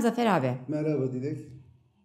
Selam Zafer abi. Merhaba Dilek.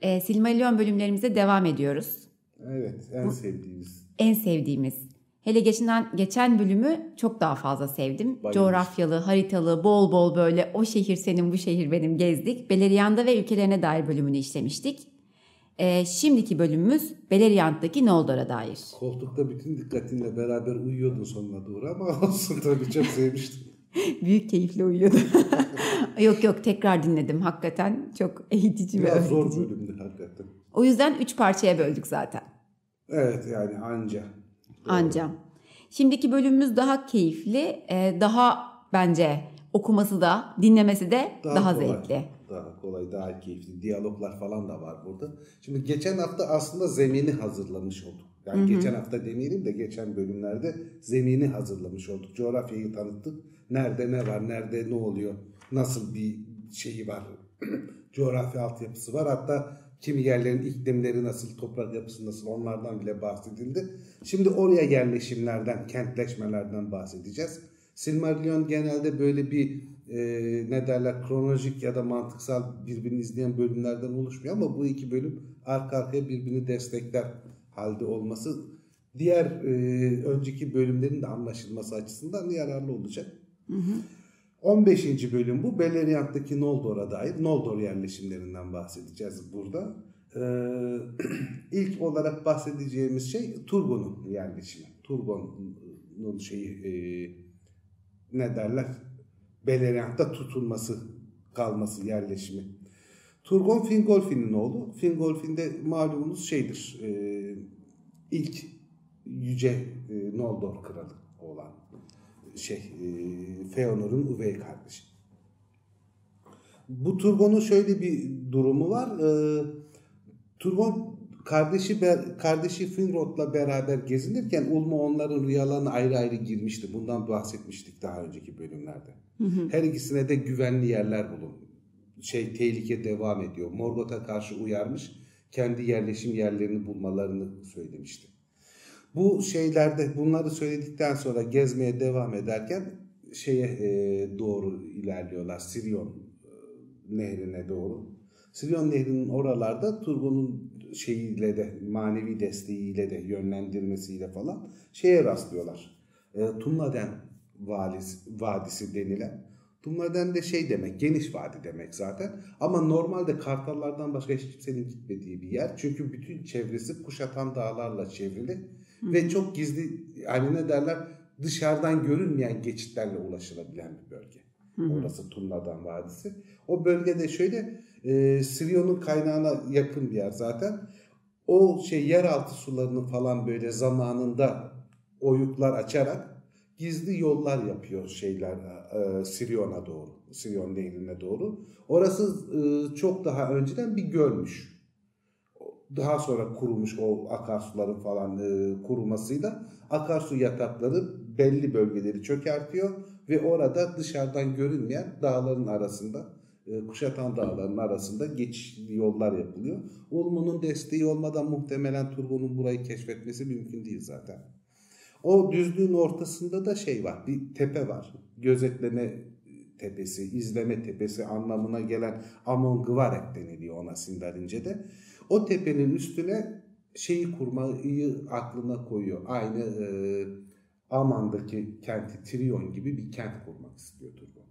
E, Silmarillion bölümlerimize devam ediyoruz. Evet, en sevdiğimiz. En sevdiğimiz. Hele geçen, geçen bölümü çok daha fazla sevdim. Bayılmış. Coğrafyalı, haritalı, bol bol böyle o şehir senin bu şehir benim gezdik. Beleriand'a ve ülkelerine dair bölümünü işlemiştik. E, şimdiki bölümümüz Beleriand'daki Noldor'a dair. Koltukta bütün dikkatinle beraber uyuyordun sonuna doğru ama olsun tabii çok sevmiştim. Büyük keyifle uyuyordu. yok yok tekrar dinledim. Hakikaten çok eğitici ve Biraz zor öğretici. bölümdü hakikaten. O yüzden üç parçaya böldük zaten. Evet yani anca. Anca. Şimdiki bölümümüz daha keyifli, e, daha bence okuması da, dinlemesi de daha, kolay. zevkli. Daha kolay, daha keyifli. Diyaloglar falan da var burada. Şimdi geçen hafta aslında zemini hazırlamış olduk. Yani geçen hafta demeyelim de geçen bölümlerde zemini hazırlamış olduk. Coğrafyayı tanıttık. Nerede ne var, nerede ne oluyor, nasıl bir şeyi var, coğrafya altyapısı var. Hatta kimi yerlerin iklimleri nasıl, toprak yapısı nasıl onlardan bile bahsedildi. Şimdi oraya yerleşimlerden, kentleşmelerden bahsedeceğiz. Silmarillion genelde böyle bir e, ne derler kronolojik ya da mantıksal birbirini izleyen bölümlerden oluşmuyor ama bu iki bölüm arka arkaya birbirini destekler halde olması diğer e, önceki bölümlerin de anlaşılması açısından yararlı olacak. 15. bölüm bu. Beleriand'daki Noldor'a dair Noldor yerleşimlerinden bahsedeceğiz burada. Ee, ilk olarak bahsedeceğimiz şey Turgon'un yerleşimi. Turgon'un şeyi e, ne derler? Beleriand'da tutulması, kalması, yerleşimi. Turgon Fingolfin'in oğlu. Fingolfin de malumunuz şeydir. e, ilk yüce e, Noldor kralı şey e, Feanor'un üvey kardeşi. Bu Turgon'un şöyle bir durumu var. E, Turgon kardeşi ber- kardeşi Finrod'la beraber gezinirken Ulmo onların rüyalarına ayrı ayrı girmişti. Bundan bahsetmiştik daha önceki bölümlerde. Her ikisine de güvenli yerler bulun. Şey tehlike devam ediyor. Morgoth'a karşı uyarmış. Kendi yerleşim yerlerini bulmalarını söylemişti. Bu şeylerde bunları söyledikten sonra gezmeye devam ederken şeye e, doğru ilerliyorlar. Sirion e, nehrine doğru. Sirion nehrinin oralarda Turgon'un şeyiyle de manevi desteğiyle de yönlendirmesiyle falan şeye rastlıyorlar. E, Tumladen valisi, vadisi denilen. Tumladen de şey demek geniş vadi demek zaten. Ama normalde kartallardan başka hiç kimsenin gitmediği bir yer. Çünkü bütün çevresi kuşatan dağlarla çevrili. Ve çok gizli yani ne derler dışarıdan görünmeyen geçitlerle ulaşılabilen bir bölge. Orası Tumladan Vadisi. O bölgede şöyle e, Sirion'un kaynağına yakın bir yer zaten. O şey yeraltı sularını falan böyle zamanında oyuklar açarak gizli yollar yapıyor şeyler e, Sirion'a doğru. Sirion nehrine doğru. Orası e, çok daha önceden bir gölmüş daha sonra kurumuş o akarsuların falan e, kurumasıyla akarsu yatakları belli bölgeleri çökertiyor ve orada dışarıdan görünmeyen dağların arasında e, kuşatan dağların arasında geçişli yollar yapılıyor. Ulmu'nun desteği olmadan muhtemelen Turgon'un burayı keşfetmesi mümkün değil zaten. O düzlüğün ortasında da şey var, bir tepe var. Gözetleme tepesi, izleme tepesi anlamına gelen Amon Gvarek deniliyor ona Sindarince'de. O tepenin üstüne şeyi kurmayı aklına koyuyor. Aynı e, Aman'daki kenti Trion gibi bir kent kurmak istiyor Turgon.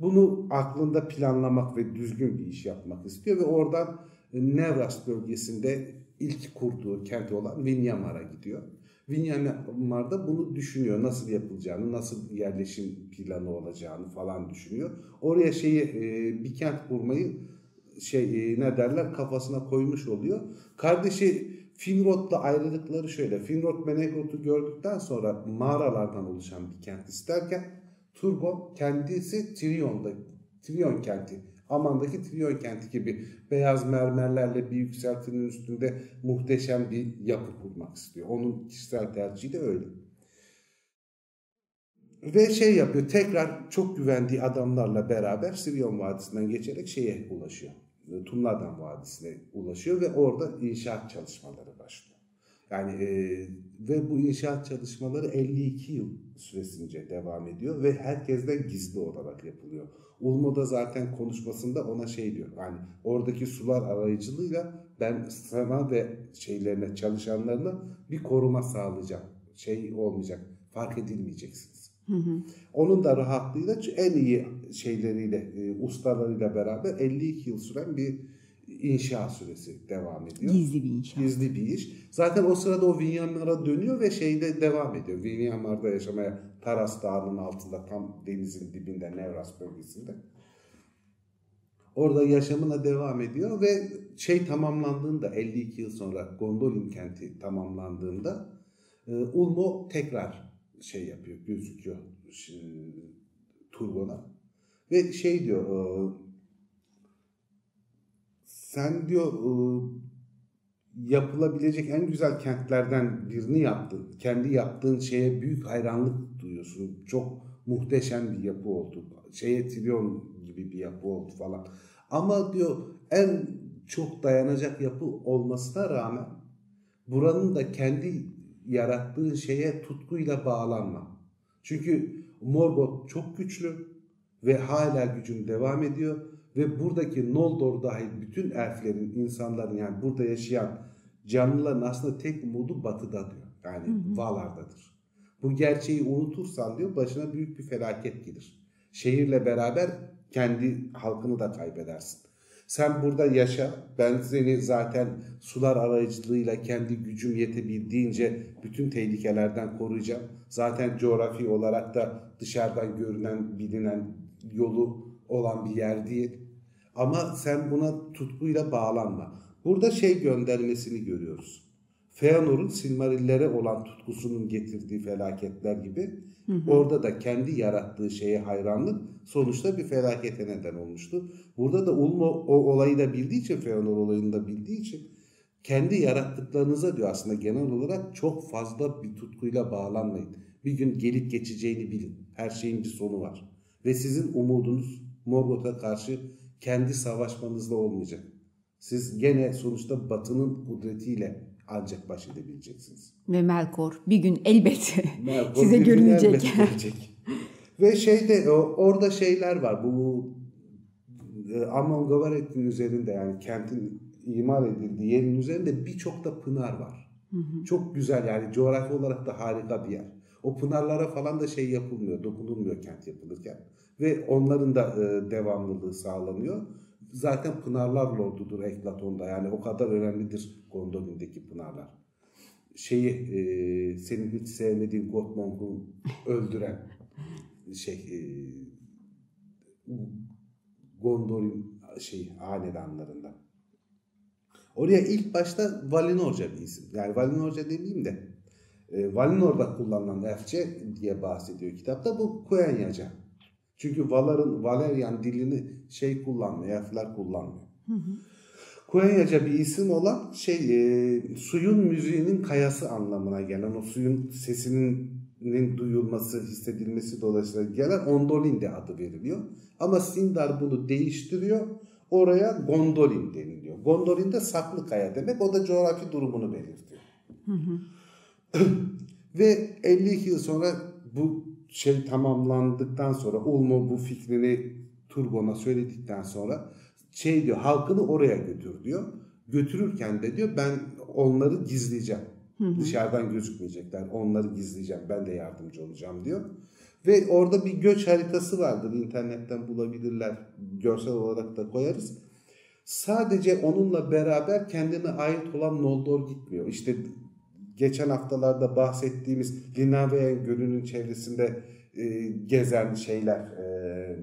Bunu aklında planlamak ve düzgün bir iş yapmak istiyor ve oradan e, Nevras bölgesinde ilk kurduğu kent olan Vinyamar'a gidiyor. Vinyamar'da bunu düşünüyor. Nasıl yapılacağını, nasıl yerleşim planı olacağını falan düşünüyor. Oraya şeyi e, bir kent kurmayı şey e, ne derler kafasına koymuş oluyor. Kardeşi Finrod'la ayrılıkları şöyle. Finrod Menegrod'u gördükten sonra mağaralardan oluşan bir kent isterken Turgon kendisi Trion'da Trion kenti Aman'daki Trion kenti gibi beyaz mermerlerle bir yükseltinin üstünde muhteşem bir yapı kurmak istiyor. Onun kişisel tercihi de öyle. Ve şey yapıyor tekrar çok güvendiği adamlarla beraber Sirion Vadisi'nden geçerek şeye ulaşıyor. Tumladan Vadisi'ne ulaşıyor ve orada inşaat çalışmaları başlıyor. Yani e, ve bu inşaat çalışmaları 52 yıl süresince devam ediyor ve herkesten gizli olarak yapılıyor. Ulmo da zaten konuşmasında ona şey diyor. Yani oradaki sular arayıcılığıyla ben sana ve şeylerine çalışanlarına bir koruma sağlayacağım. Şey olmayacak. Fark edilmeyeceksiniz. Hı hı. Onun da rahatlığıyla en iyi şeyleriyle, e, ustalarıyla beraber 52 yıl süren bir inşa süresi devam ediyor. Gizli bir inşa. Gizli bir iş. Zaten o sırada o Vinyamar'a dönüyor ve şeyde devam ediyor. Vinyamar'da yaşamaya Taras Dağı'nın altında tam denizin dibinde Nevras bölgesinde. Orada yaşamına devam ediyor ve şey tamamlandığında 52 yıl sonra Gondolin kenti tamamlandığında e, Ulmo tekrar şey yapıyor, gözüküyor şimdi, Turgon'a. Ve şey diyor, e, sen diyor e, yapılabilecek en güzel kentlerden birini yaptın. Kendi yaptığın şeye büyük hayranlık duyuyorsun. Çok muhteşem bir yapı oldu. Şeye Trilyon gibi bir yapı oldu falan. Ama diyor en çok dayanacak yapı olmasına rağmen buranın da kendi yarattığın şeye tutkuyla bağlanma. Çünkü Morgoth çok güçlü ve hala gücüm devam ediyor ve buradaki Noldor dahil bütün elflerin, insanların yani burada yaşayan canlıların aslında tek umudu batıda diyor. Yani hı hı. Valar'dadır. Bu gerçeği unutursan diyor başına büyük bir felaket gelir. Şehirle beraber kendi halkını da kaybedersin. Sen burada yaşa. Ben seni zaten sular aracılığıyla kendi gücüm yetebildiğince bütün tehlikelerden koruyacağım. Zaten coğrafi olarak da dışarıdan görünen, bilinen yolu olan bir yer değil. Ama sen buna tutkuyla bağlanma. Burada şey göndermesini görüyoruz. Feanor'un Silmarillere olan tutkusunun getirdiği felaketler gibi hı hı. orada da kendi yarattığı şeye hayranlık sonuçta bir felakete neden olmuştu. Burada da Ulmo o olayı da bildiği için Feanor olayını da bildiği için kendi yarattıklarınıza diyor aslında genel olarak çok fazla bir tutkuyla bağlanmayın. Bir gün gelip geçeceğini bilin. Her şeyin bir sonu var. Ve sizin umudunuz Morgoth'a karşı kendi savaşmanızla olmayacak. Siz gene sonuçta batının kudretiyle ancak baş edebileceksiniz. Ve Melkor bir gün elbet Melkor size görünecek. Elbet gelecek. Ve şeyde orada şeyler var. Bu e, Amon Gavaret'in üzerinde yani kentin imar edildiği yerin üzerinde birçok da pınar var. Hı hı. Çok güzel yani coğrafi olarak da harika bir yer. O pınarlara falan da şey yapılmıyor, dokunulmuyor kent yapılırken. Ve onların da e, devamlılığı sağlanıyor. Zaten Pınarlar Lordu'dur Eflaton'da. Yani o kadar önemlidir Gondolin'deki Pınarlar. Şeyi e, senin hiç sevmediğin Gottmong'u öldüren şey e, Gondolin şey hanedanlarından. Oraya ilk başta Valinorca bir isim. Yani Valinorca demeyeyim de e, Valinor'da kullanılan elfçe diye bahsediyor kitapta. Bu Kuenyaca. Çünkü Valar'ın Valerian dilini şey kullanmıyor, elfler kullanmıyor. Hı hı. Kuenyaca bir isim olan şey e, suyun müziğinin kayası anlamına gelen o suyun sesinin duyulması, hissedilmesi dolayısıyla gelen Ondolin de adı veriliyor. Ama Sindar bunu değiştiriyor. Oraya Gondolin deniliyor. Gondolin de saklı kaya demek. O da coğrafi durumunu belirtiyor. Hı hı. Ve 52 yıl sonra bu şey tamamlandıktan sonra Ulmo bu fikrini Turgon'a söyledikten sonra şey diyor halkını oraya götür diyor. Götürürken de diyor ben onları gizleyeceğim. Hı hı. Dışarıdan gözükmeyecekler. Onları gizleyeceğim. Ben de yardımcı olacağım diyor. Ve orada bir göç haritası vardır. internetten bulabilirler. Görsel olarak da koyarız. Sadece onunla beraber kendine ait olan Noldor gitmiyor. İşte geçen haftalarda bahsettiğimiz Linaveyen Gölü'nün çevresinde e, gezen şeyler, e,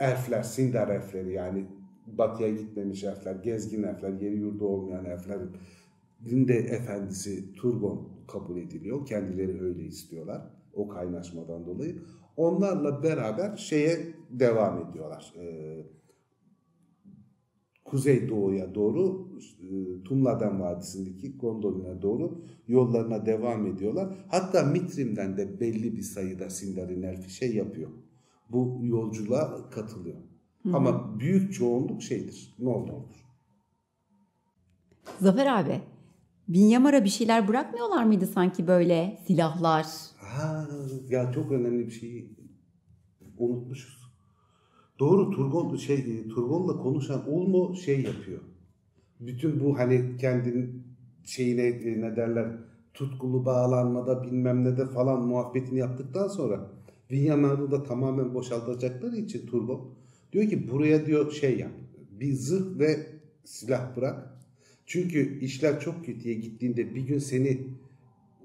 elfler, Sindar elfleri yani batıya gitmemiş elfler, gezgin elfler, yeri yurdu olmayan elflerin dinde efendisi Turgon kabul ediliyor. Kendileri öyle istiyorlar o kaynaşmadan dolayı. Onlarla beraber şeye devam ediyorlar. Ee, kuzey doğuya doğru e, Tumladen Vadisi'ndeki Gondolin'e doğru yollarına devam ediyorlar. Hatta Mitrim'den de belli bir sayıda Sindarin elfi şey yapıyor. Bu yolculuğa katılıyor. Hı-hı. Ama büyük çoğunluk şeydir, Noldor'dur. Zafer abi, Vinyamar'a bir şeyler bırakmıyorlar mıydı sanki böyle silahlar? Ha, ya çok önemli bir şeyi unutmuşuz. Doğru Turgon şey Turgon'la konuşan Ulmo şey yapıyor. Bütün bu hani kendinin şeyine e, ne derler tutkulu bağlanmada bilmem ne de falan muhabbetini yaptıktan sonra Vinyamar'ı da tamamen boşaltacakları için Turgon diyor ki buraya diyor şey yap. Bir zırh ve silah bırak. Çünkü işler çok kötüye gittiğinde bir gün seni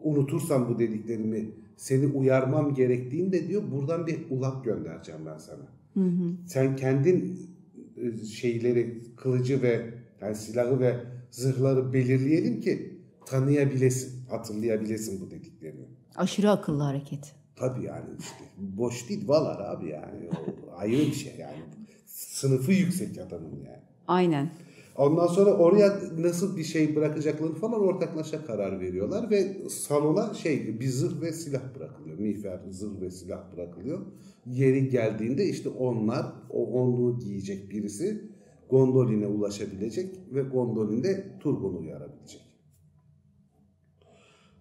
unutursam bu dediklerimi seni uyarmam gerektiğinde diyor buradan bir ulak göndereceğim ben sana. Hı hı. Sen kendin e, şeyleri kılıcı ve yani silahı ve zırhları belirleyelim ki tanıyabilesin, hatırlayabilesin bu dediklerini. Aşırı akıllı hareket. Tabii yani işte boş değil valar abi yani. O ayrı bir şey yani. Sınıfı yüksek adamın yani. Aynen. Ondan sonra oraya nasıl bir şey bırakacaklarını falan ortaklaşa karar veriyorlar ve salona şey bir zırh ve silah bırakılıyor. Miğfer, zırh ve silah bırakılıyor. Yeri geldiğinde işte onlar o onluğu giyecek birisi Gondolin'e ulaşabilecek ve Gondolin de Turgon'u uyarabilecek.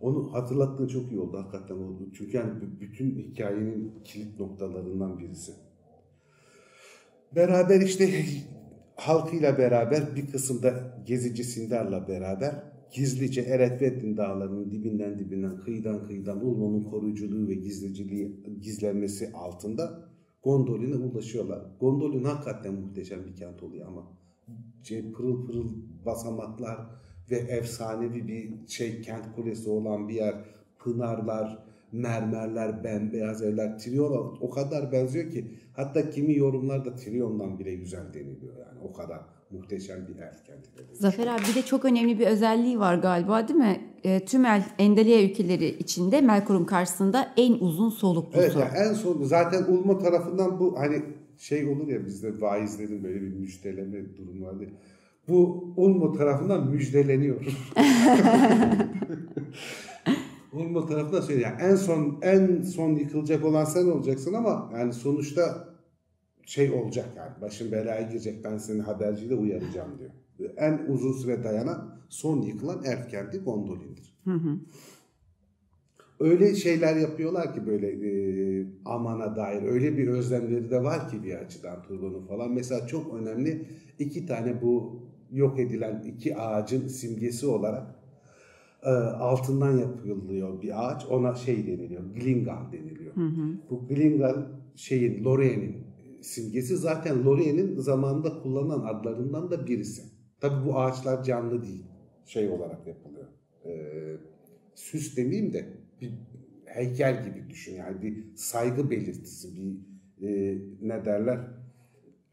Onu hatırlattığın çok iyi oldu hakikaten oldu. Çünkü yani bütün hikayenin kilit noktalarından birisi. Beraber işte halkıyla beraber bir kısımda gezici Sindar'la beraber gizlice Eretvettin dağlarının dibinden dibinden kıyıdan kıyıdan Ulmo'nun koruyuculuğu ve gizliciliği gizlenmesi altında Gondolin'e ulaşıyorlar. Gondolin hakikaten muhteşem bir kent oluyor ama şey, pırıl pırıl basamaklar ve efsanevi bir şey kent kulesi olan bir yer, pınarlar, mermerler, bembeyaz evler, Trion o kadar benziyor ki hatta kimi yorumlarda Trion'dan bile güzel deniliyor yani o kadar muhteşem bir yer kenti. Zafer abi bir de çok önemli bir özelliği var galiba değil mi? E, tüm El, Endelea ülkeleri içinde Melkor'un karşısında en uzun soluklusu. Evet yani en son zaten Ulma tarafından bu hani şey olur ya bizde vaizlerin böyle bir müjdeleme durumu vardı. Bu Ulma tarafından müjdeleniyor. Ulma tarafından söylüyor. Yani en son en son yıkılacak olan sen olacaksın ama yani sonuçta şey olacak yani başın belaya girecek ben seni haberciyle uyaracağım diyor. En uzun süre dayanan son yıkılan Erf kenti Gondolin'dir. Hı hı. Öyle şeyler yapıyorlar ki böyle e, amana dair öyle bir özlemleri de var ki bir açıdan Turgon'un falan. Mesela çok önemli iki tane bu yok edilen iki ağacın simgesi olarak altından yapılıyor bir ağaç. Ona şey deniliyor, Glingal deniliyor. Hı hı. Bu Glingal şeyin, Lorraine'in simgesi zaten Lorraine'in zamanında kullanılan adlarından da birisi. Tabi bu ağaçlar canlı değil. Şey olarak yapılıyor. E, süs demeyeyim de bir heykel gibi düşün. Yani bir saygı belirtisi, bir e, ne derler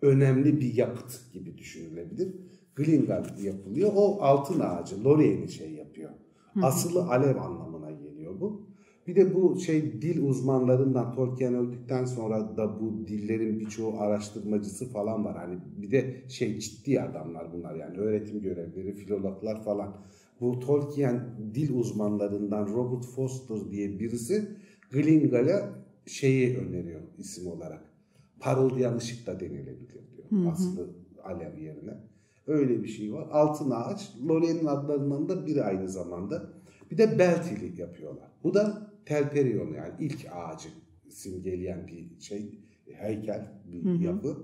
önemli bir yapıt gibi düşünülebilir. Glingal yapılıyor. O altın ağacı, Lorraine'i şey yapıyor. Asılı alev anlamına geliyor bu. Bir de bu şey dil uzmanlarından Tolkien öldükten sonra da bu dillerin birçoğu araştırmacısı falan var. Hani bir de şey ciddi adamlar bunlar yani öğretim görevlileri, filologlar falan. Bu Tolkien dil uzmanlarından Robert Foster diye birisi Glingal'e şeyi öneriyor isim olarak. Parıldayan ışık da denilebilir diyor. Hı hı. Aslı alev yerine. Öyle bir şey var. Altın ağaç. Lorraine'in adlarından da biri aynı zamanda. Bir de Beltili yapıyorlar. Bu da Telperion yani ilk ağacı simgeleyen bir şey, heykel, bir hı hı. yapı.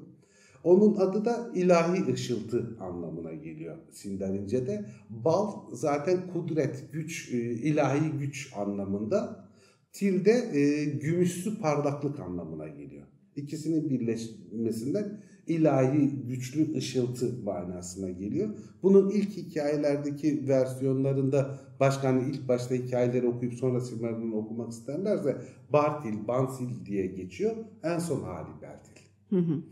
Onun adı da ilahi ışıltı anlamına geliyor Sindarince'de. Bal zaten kudret, güç, e, ilahi güç anlamında. Tilde e, gümüşsü parlaklık anlamına geliyor. İkisinin birleşmesinden ilahi güçlü ışıltı manasına geliyor. Bunun ilk hikayelerdeki versiyonlarında başka hani ilk başta hikayeleri okuyup sonra Silmarillion'u okumak isterlerse Bartil, Bansil diye geçiyor. En son hali Bertil. Hı hı.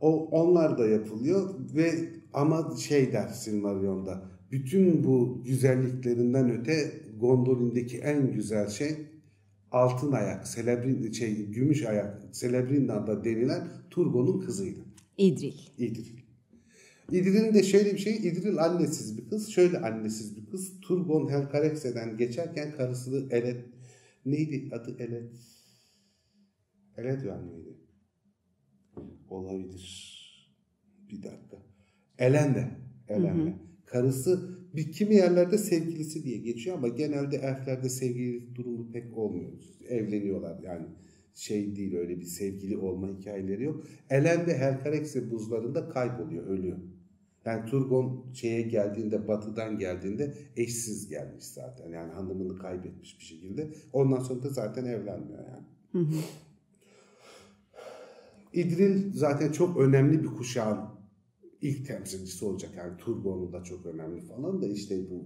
O, onlar da yapılıyor ve ama şey der Silmarillion'da bütün bu güzelliklerinden öte Gondolin'deki en güzel şey altın ayak, selebrin, şey, gümüş ayak, Celebrinda da denilen Turgo'nun kızıydı. İdril. İdril. İdril'in de şöyle bir şey, İdril annesiz bir kız, şöyle annesiz bir kız. Turgon Helkarekse'den geçerken karısı Elet, neydi adı Elet? Elet yani mıydı? Olabilir. Bir dakika. Elende. Elende. karısı bir kimi yerlerde sevgilisi diye geçiyor ama genelde elflerde sevgili durumu pek olmuyor. Evleniyorlar yani şey değil öyle bir sevgili olma hikayeleri yok. Elen ve Helkarexe buzlarında kayboluyor, ölüyor. Yani Turgon şeye geldiğinde, batıdan geldiğinde eşsiz gelmiş zaten. Yani hanımını kaybetmiş bir şekilde. Ondan sonra da zaten evlenmiyor yani. Hı hı. İdril zaten çok önemli bir kuşağın ilk temsilcisi olacak. Yani Turgon'un da çok önemli falan da işte bu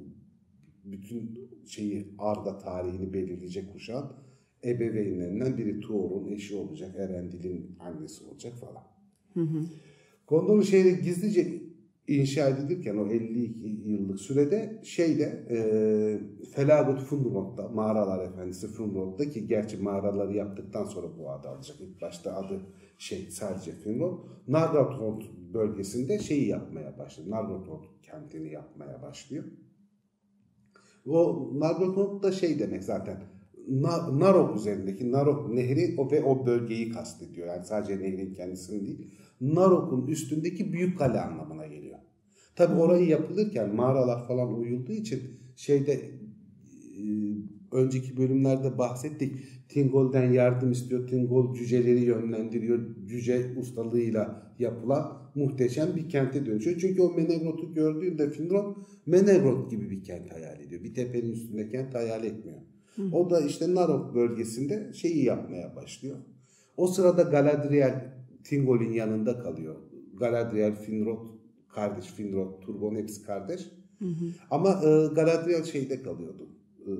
bütün şeyi Arda tarihini belirleyecek kuşağın ebeveynlerinden biri Tuor'un eşi olacak. Erendil'in annesi olacak falan. Hı hı. Gondor'un şehri gizlice inşa edilirken o 52 yıllık sürede şeyde e, Felagut Fundrot'ta Mağaralar Efendisi Fundrot'ta ki gerçi mağaraları yaptıktan sonra bu adı alacak. İlk başta adı şey sadece Finrod. Nargothrond bölgesinde şeyi yapmaya başladı. Nargothrond kentini yapmaya başlıyor. O Nargothrond da şey demek zaten Narok üzerindeki Narok nehri o ve o bölgeyi kastediyor. Yani sadece nehrin kendisini değil. Narok'un üstündeki büyük kale geliyor. Tabi orayı yapılırken mağaralar falan uyulduğu için şeyde e, önceki bölümlerde bahsettik. Tingol'den yardım istiyor. Tingol cüceleri yönlendiriyor. Cüce ustalığıyla yapılan muhteşem bir kente dönüşüyor. Çünkü o Menegrot'u gördüğünde Finrod Menegrot gibi bir kent hayal ediyor. Bir tepenin üstünde kent hayal etmiyor. Hı. O da işte Narok bölgesinde şeyi yapmaya başlıyor. O sırada Galadriel Tingol'in yanında kalıyor. Galadriel, Finrod kardeş, Finrod, Turgon hepsi kardeş. Hı hı. Ama e, Galadriel şeyde kalıyordu. E,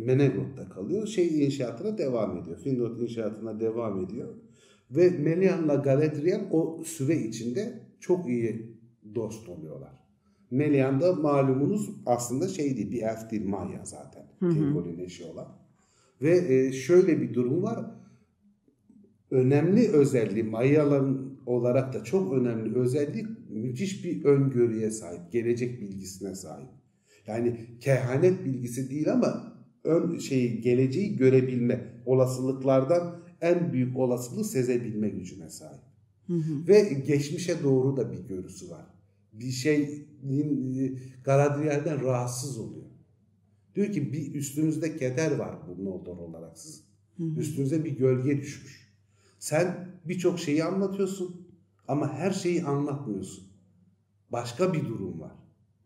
Menegrot'ta kalıyor. Şey inşaatına devam ediyor. Finrod inşaatına devam ediyor. Ve Melian'la Galadriel o süre içinde çok iyi dost oluyorlar. Melian da malumunuz aslında şey değil, bir elf değil, Maya zaten. Tingol'ün eşi olan. Ve e, şöyle bir durum var. Önemli özelliği, Mayaların olarak da çok önemli özellik müthiş bir öngörüye sahip, gelecek bilgisine sahip. Yani kehanet bilgisi değil ama ön şeyi geleceği görebilme, olasılıklardan en büyük olasılığı sezebilme gücüne sahip. Hı hı. Ve geçmişe doğru da bir görüsü var. Bir şeyin e, Galadriel'den rahatsız oluyor. Diyor ki bir üstünüzde keder var bu Noldor olarak sizin. Hı hı. Üstünüze bir gölge düşmüş. Sen birçok şeyi anlatıyorsun ama her şeyi anlatmıyorsun. Başka bir durum var.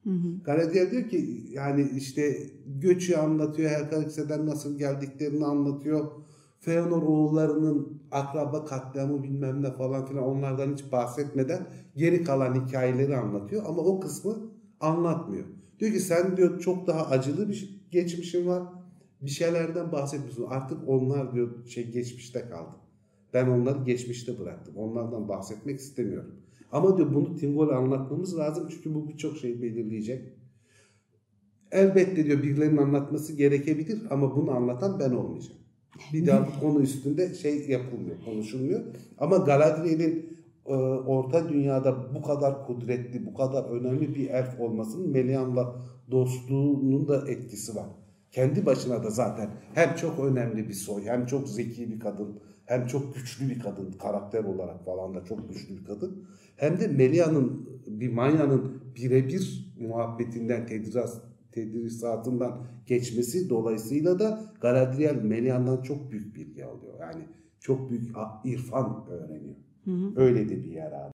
Hı diyor ki yani işte göçü anlatıyor, her karakterden nasıl geldiklerini anlatıyor. Feanor oğullarının akraba katliamı bilmem ne falan filan onlardan hiç bahsetmeden geri kalan hikayeleri anlatıyor ama o kısmı anlatmıyor. Diyor ki sen diyor çok daha acılı bir geçmişin var. Bir şeylerden bahsetmiyorsun. Artık onlar diyor şey geçmişte kaldı. Ben onları geçmişte bıraktım. Onlardan bahsetmek istemiyorum. Ama diyor bunu Tingol'e anlatmamız lazım çünkü bu birçok şey belirleyecek. Elbette diyor birilerinin anlatması gerekebilir ama bunu anlatan ben olmayacağım. Bir daha bu konu üstünde şey yapılmıyor, konuşulmuyor. Ama Galadriel'in e, orta dünyada bu kadar kudretli, bu kadar önemli bir elf olmasının Melian'la dostluğunun da etkisi var. Kendi başına da zaten hem çok önemli bir soy, hem çok zeki bir kadın, hem çok güçlü bir kadın karakter olarak falan da çok güçlü bir kadın. Hem de Melia'nın bir manyanın birebir muhabbetinden tedris, tedrisatından geçmesi dolayısıyla da Galadriel Melia'ndan çok büyük bilgi alıyor. Yani çok büyük irfan öğreniyor. Hı hı. Öyle de bir yer abi.